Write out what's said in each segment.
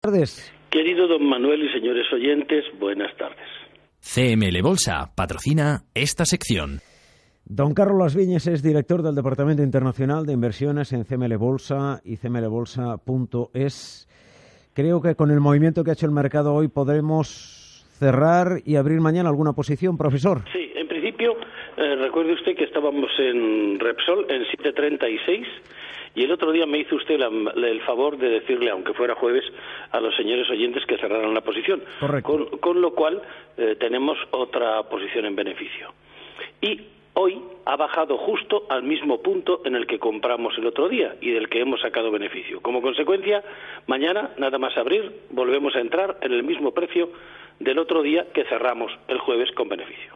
tardes. Querido don Manuel y señores oyentes, buenas tardes. CML Bolsa patrocina esta sección. Don Carlos Las Viñes es director del Departamento Internacional de Inversiones en CML Bolsa y cmlbolsa.es. Creo que con el movimiento que ha hecho el mercado hoy podremos cerrar y abrir mañana alguna posición, profesor. Sí, en principio, eh, recuerde usted que estábamos en Repsol en 736 y el otro día me hizo usted el favor de decirle, aunque fuera jueves, a los señores oyentes que cerraran la posición. Con, lo cual eh, tenemos otra posición en beneficio. Y hoy ha bajado justo al mismo punto en el que compramos el otro día y del que hemos sacado beneficio. Como consecuencia, mañana, nada más abrir, volvemos a entrar en el mismo precio del otro día que cerramos el jueves con beneficio.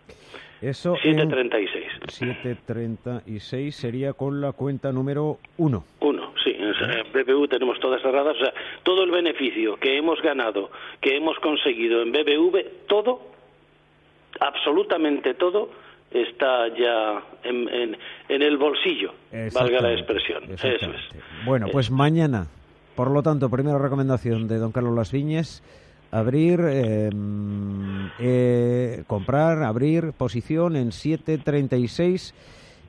Eso 736. 736 sería con la cuenta número 1. 1, sí. En BBV tenemos todas cerradas. O sea, todo el beneficio que hemos ganado, que hemos conseguido en BBV, todo, absolutamente todo, está ya en, en, el bolsillo, valga la expresión. Eso es. Bueno, pues mañana, por lo tanto, primera recomendación de don Carlos Las Viñes abrir, em, eh, comprar, abrir posición en 736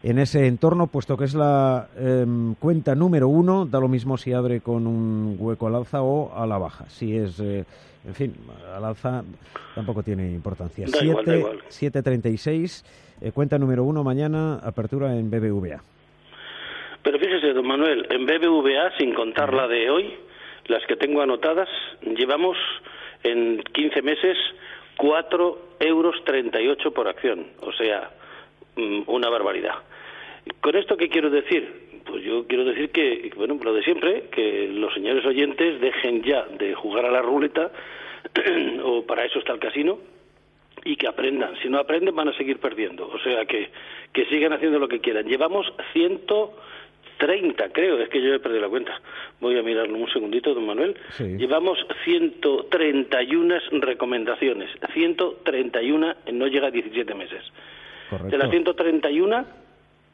en ese entorno, puesto que es la em, cuenta número uno, da lo mismo si abre con un hueco al alza o a la baja. Si es, eh, en fin, al alza tampoco tiene importancia. 736, eh, cuenta número uno mañana, apertura en BBVA. Pero fíjese, don Manuel, en BBVA, sin contar la de hoy, las que tengo anotadas, llevamos en 15 meses 4 euros 38 por acción, o sea, mm, una barbaridad. ¿Con esto qué quiero decir? Pues yo quiero decir que, bueno, lo de siempre, que los señores oyentes dejen ya de jugar a la ruleta, o para eso está el casino, y que aprendan. Si no aprenden van a seguir perdiendo. O sea, que, que sigan haciendo lo que quieran. Llevamos ciento 30, creo, es que yo he perdido la cuenta. Voy a mirarlo un segundito, don Manuel. Llevamos 131 recomendaciones, 131 no llega a 17 meses. De las 131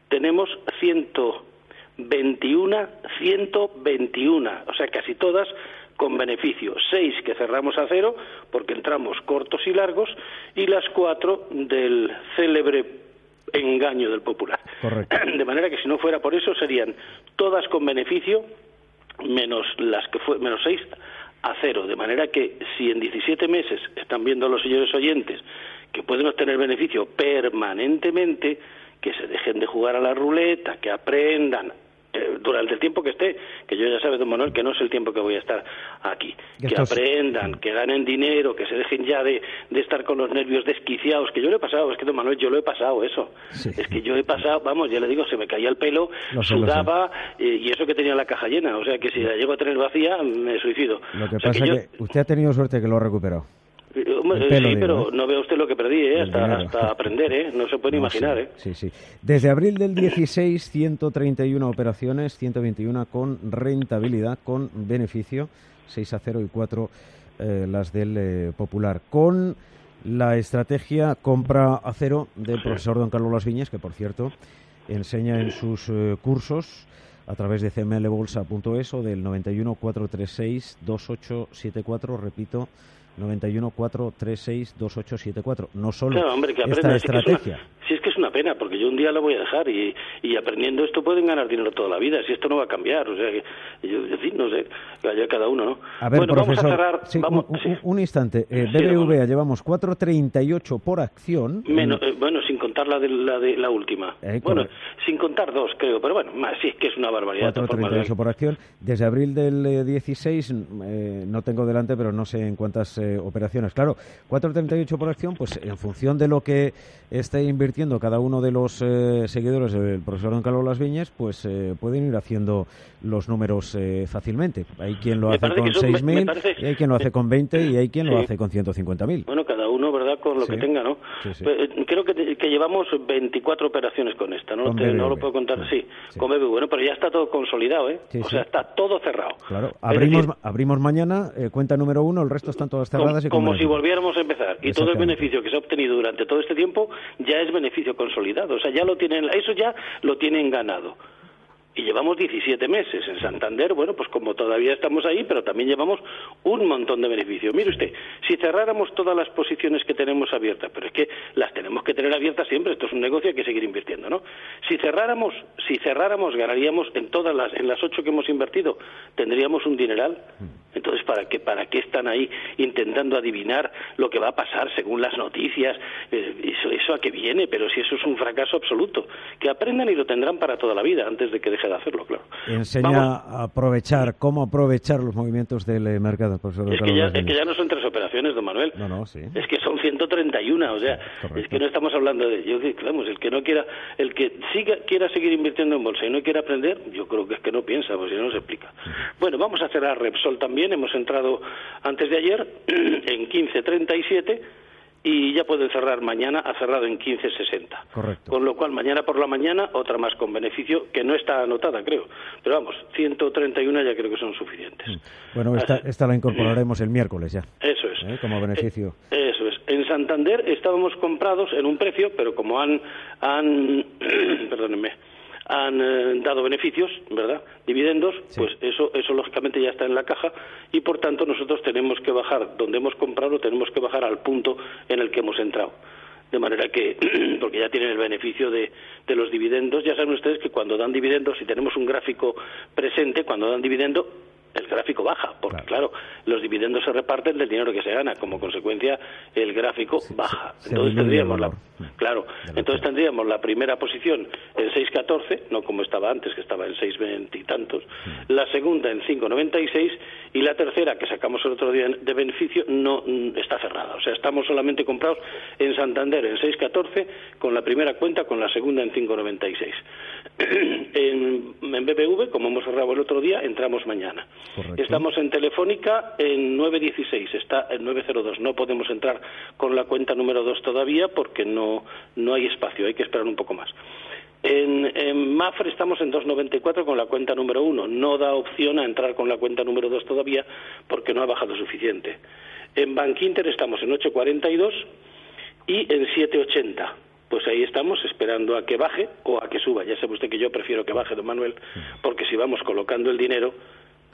tenemos 121, 121, o sea, casi todas con beneficio. Seis que cerramos a cero porque entramos cortos y largos y las cuatro del célebre engaño del popular. De manera que si no fuera por eso serían todas con beneficio menos las que fue menos seis a cero. De manera que si en 17 meses están viendo los señores oyentes que pueden obtener beneficio permanentemente, que se dejen de jugar a la ruleta, que aprendan durante el tiempo que esté, que yo ya sabe, don Manuel, que no es el tiempo que voy a estar aquí. Que aprendan, que ganen dinero, que se dejen ya de, de, estar con los nervios desquiciados, que yo lo he pasado, es que don Manuel, yo lo he pasado eso. Es que yo he pasado, vamos, ya le digo, se me caía el pelo, sudaba, eh, y eso que tenía la caja llena, o sea que si la llego a tener vacía, me suicido. Lo que pasa es que, usted ha tenido suerte que lo ha recuperado. Eh, sí, pero no vea usted lo que perdí, ¿eh? hasta, aprender, ¿eh? no se puede imaginar. ¿eh? Sí, sí. Desde abril del 16, 131 operaciones, 121 con rentabilidad, con beneficio, 6 a 0 y 4 las del Popular. Con la estrategia compra a cero del profesor don Carlos Las Viñas, que por cierto enseña en sus cursos a través de cmlbolsa.es o del 91 436 2874, repito, 91 436 2874. No solo esta estrategia. Si es, que es una pena, porque yo un día la voy a dejar y, y aprendiendo esto pueden ganar dinero toda la vida. Si esto no va a cambiar, o sea, que, yo, no sé, cada uno, ¿no? A ver, bueno, vamos a cerrar. un, instante. Eh, BBVA llevamos 4,38 por acción. Menos, eh, bueno, sin contar la de la, de, la última. Eh, bueno, sin contar dos, creo, pero bueno, más, sí es que es una barbaridad. 4,38 por acción. Desde abril del 16, no tengo delante, pero no sé en cuántas eh, operaciones. Claro, 4.38 por acción, pues en función de lo que esté invirtiendo cada uno de los eh, seguidores del profesor Don Carlos Las Viñas, pues eh, pueden ir haciendo los números fácilmente. Hay quien lo hace con 6.000, y hay quien lo hace con 20 y hay quien lo hace con 150.000. Bueno, lo que tenga, ¿no? Creo que, que, llevamos 24 operaciones con esta, ¿no? no lo puedo contar, sí, con BBV. Bueno, pero ya está todo consolidado, ¿eh? o sea, está todo cerrado. Claro, abrimos, abrimos mañana, cuenta número uno, el resto están todas cerradas. y como si volviéramos a empezar. Y todo el beneficio que se ha obtenido durante todo este tiempo ya es beneficio consolidado. O sea, ya lo tienen, eso ya lo tienen ganado y llevamos 17 meses. En Santander, bueno, pues como todavía estamos ahí, pero también llevamos un montón de beneficios. Mire usted, si cerráramos todas las posiciones que tenemos abiertas, pero es que las tenemos que tener abiertas siempre, esto es un negocio, hay que seguir invirtiendo, ¿no? Si cerráramos, si cerráramos, ganaríamos en todas las, en las ocho que hemos invertido, tendríamos un dineral. ¿Para qué, para qué están ahí intentando adivinar lo que va a pasar según las noticias? Eh, eso, eso a qué viene, pero si eso es un fracaso absoluto. Que aprendan y lo tendrán para toda la vida, antes de que deje de hacerlo, claro. Enseña a aprovechar, cómo aprovechar los movimientos del eh, mercado, profesor. Es que, ya, es que ya no son tres operaciones, don Manuel. No, no, sí. Es que son 131, o sea, es que no estamos hablando de... Yo, vamos, el que no quiera, el que siga, quiera seguir invirtiendo en bolsa y no quiera aprender, yo creo que es que no piensa, pues si no, se explica. Bueno, vamos a hacer a Repsol también, hemos entrado antes de ayer en 15.37 y ya pueden cerrar mañana, ha cerrado en 15.60. Correcto. Con lo cual, mañana por la mañana, otra más con beneficio, que no está anotada, creo. Pero vamos, 131 ya creo que son suficientes. Mm. Bueno, esta, esta la incorporaremos el miércoles ya. Eso es. ¿Eh? Como beneficio. Eh, eso es. En Santander estábamos comprados en un precio, pero como han, han perdónenme, han eh, dado beneficios, ¿verdad? Dividendos, pues eso, eso lógicamente ya está en la caja y por tanto nosotros tenemos que bajar, donde hemos comprado, tenemos que bajar al punto en el que hemos entrado. De manera que, porque ya tienen el beneficio de, de los dividendos, ya saben ustedes que cuando dan dividendos, si tenemos un gráfico presente, cuando dan dividendo, el gráfico baja, porque claro. los dividendos se reparten del dinero que se gana, como consecuencia el gráfico baja. entonces tendríamos la, claro, entonces tendríamos la primera posición en 6.14, no como estaba antes, que estaba en 6.20 y tantos, la segunda en 5.96 y la tercera que sacamos el otro día de beneficio no mm, está cerrada, o sea, estamos solamente comprados en Santander en 6.14 con la primera cuenta, con la segunda en 5.96. en, en BBV, como hemos cerrado el otro día, entramos mañana. Estamos en Telefónica en 916, está en 902. No podemos entrar con la cuenta número 2 todavía porque no, no hay espacio, hay que esperar un poco más. En, en, Mafre estamos en 2.94 con la cuenta número 1. No da opción a entrar con la cuenta número 2 todavía porque no ha bajado suficiente. En Bankinter estamos en 8.42 y en 7.80 pues ahí estamos esperando a que baje o a que suba. Ya sabe usted que yo prefiero que baje, don Manuel, porque si vamos colocando el dinero,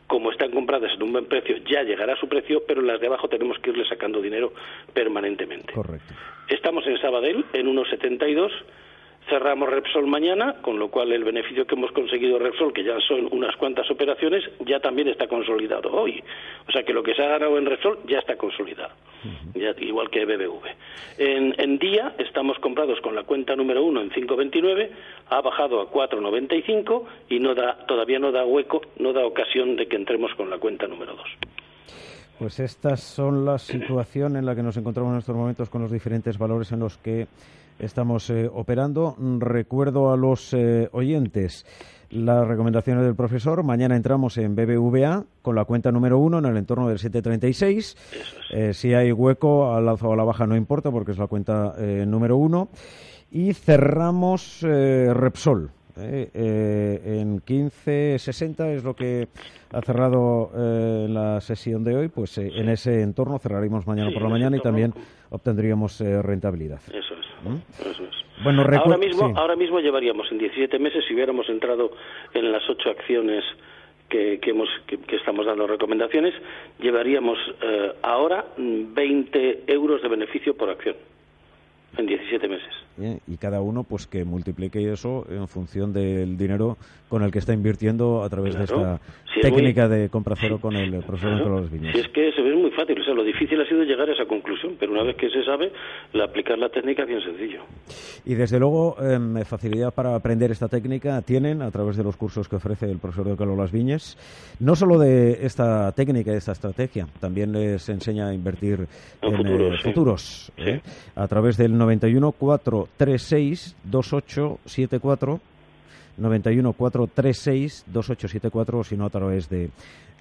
como están compradas en un buen precio, ya llegará a su precio, pero en las de abajo tenemos que irle sacando dinero permanentemente. Correcto. Estamos en Sabadell en 1,72 Cerramos Repsol mañana, con lo cual el beneficio que hemos conseguido Repsol, que ya son unas cuantas operaciones, ya también está consolidado hoy. O sea que lo que se ha ganado en Repsol ya está consolidado, igual que BBV. En, en, día estamos comprados con la cuenta número uno en 5.29, ha bajado a 4.95 y no da, todavía no da hueco, no da ocasión de que entremos con la cuenta número dos. Pues estas son la situación en la que nos encontramos en estos momentos con los diferentes valores en los que estamos eh, operando. Recuerdo a los eh, oyentes las recomendaciones del profesor. Mañana entramos en BBVA con la cuenta número uno en el entorno del 736. Eh, si hay hueco al alza o a la baja no importa porque es la cuenta número uno. Y cerramos Repsol eh, eh, en 15.60 es lo que ha cerrado eh, la sesión de hoy, pues eh, en ese entorno cerraremos mañana por la mañana y también obtendríamos rentabilidad. ¿Mm? Eso es. Bueno, ahora, mismo, ahora mismo llevaríamos en 17 meses, si hubiéramos entrado en las ocho acciones que, que, hemos, que, estamos dando recomendaciones, llevaríamos ahora 20 euros de beneficio por acción. En 17 meses. Y cada uno pues que multiplique eso en función del dinero con el que está invirtiendo a través de esta técnica de compra cero con el profesor claro. de Viñas. Si es que se ve muy fácil, o sea, lo difícil ha sido llegar a esa conclusión, pero una vez que se sabe, la aplicar la técnica es bien sencillo. Y desde luego, eh, facilidad para aprender esta técnica tienen a través de los cursos que ofrece el profesor de Carlos Las Viñas, no solo de esta técnica, de esta estrategia, también les enseña a invertir en, futuros, futuros ¿eh? a través del 91 436 2874 91 436 2874 o si no a través de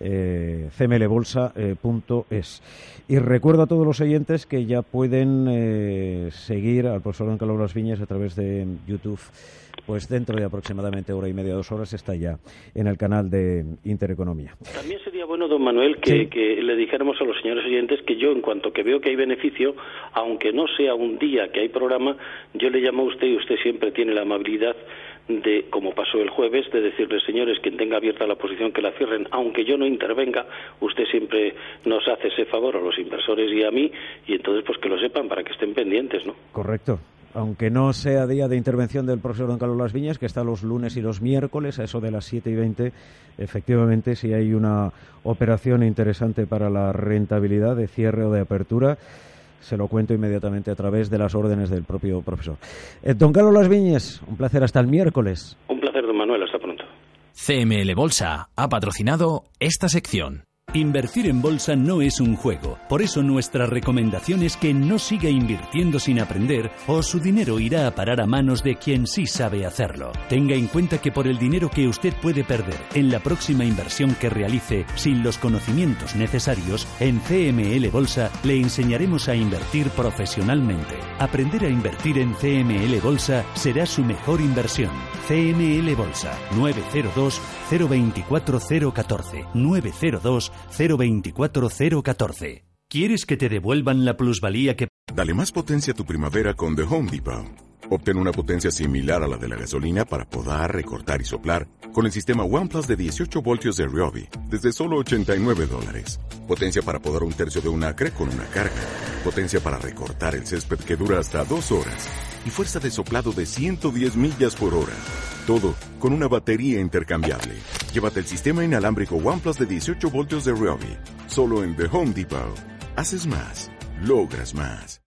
eh, cmlbolsa.es. y recuerdo a todos los oyentes que ya pueden eh, seguir al profesor Don Carlos Las Viñas a través de YouTube. Pues dentro de aproximadamente hora y media, dos horas, está ya en el canal de Intereconomía. También sería bueno, don Manuel, que, que le dijéramos a los señores oyentes que yo, en cuanto que veo que hay beneficio, aunque no sea un día que hay programa, yo le llamo a usted y usted siempre tiene la amabilidad de, como pasó el jueves, de decirles, señores, quien tenga abierta la posición que la cierren, aunque yo no intervenga, usted siempre nos hace ese favor a los inversores y a mí, y entonces pues que lo sepan para que estén pendientes, ¿no? Correcto. Aunque no sea día de intervención del profesor Don Carlos Las Viñas, que está los lunes y los miércoles, a eso de las 7 y 20, efectivamente, si hay una operación interesante para la rentabilidad de cierre o de apertura, se lo cuento inmediatamente a través de las órdenes del propio profesor. Eh, don Carlos Las Viñas, un placer hasta el miércoles. Un placer, don Manuel, hasta pronto. CML Bolsa ha patrocinado esta sección. Invertir en bolsa no es un juego, por eso nuestra recomendación es que no siga invirtiendo sin aprender o su dinero irá a parar a manos de quien sí sabe hacerlo. Tenga en cuenta que por el dinero que usted puede perder en la próxima inversión que realice sin los conocimientos necesarios, en CML Bolsa le enseñaremos a invertir profesionalmente. Aprender a invertir en CML Bolsa será su mejor inversión. CML Bolsa 902 024 014 902 024014. ¿Quieres que te devuelvan la plusvalía que... Dale más potencia a tu primavera con The Home Depot. Obtén una potencia similar a la de la gasolina para podar, recortar y soplar con el sistema OnePlus de 18 voltios de Ryobi desde solo 89 dólares. Potencia para podar un tercio de un acre con una carga. Potencia para recortar el césped que dura hasta dos horas. Y fuerza de soplado de 110 millas por hora. Todo con una batería intercambiable. Llévate el sistema inalámbrico OnePlus de 18 voltios de Ryobi. Solo en The Home Depot. Haces más. Logras más.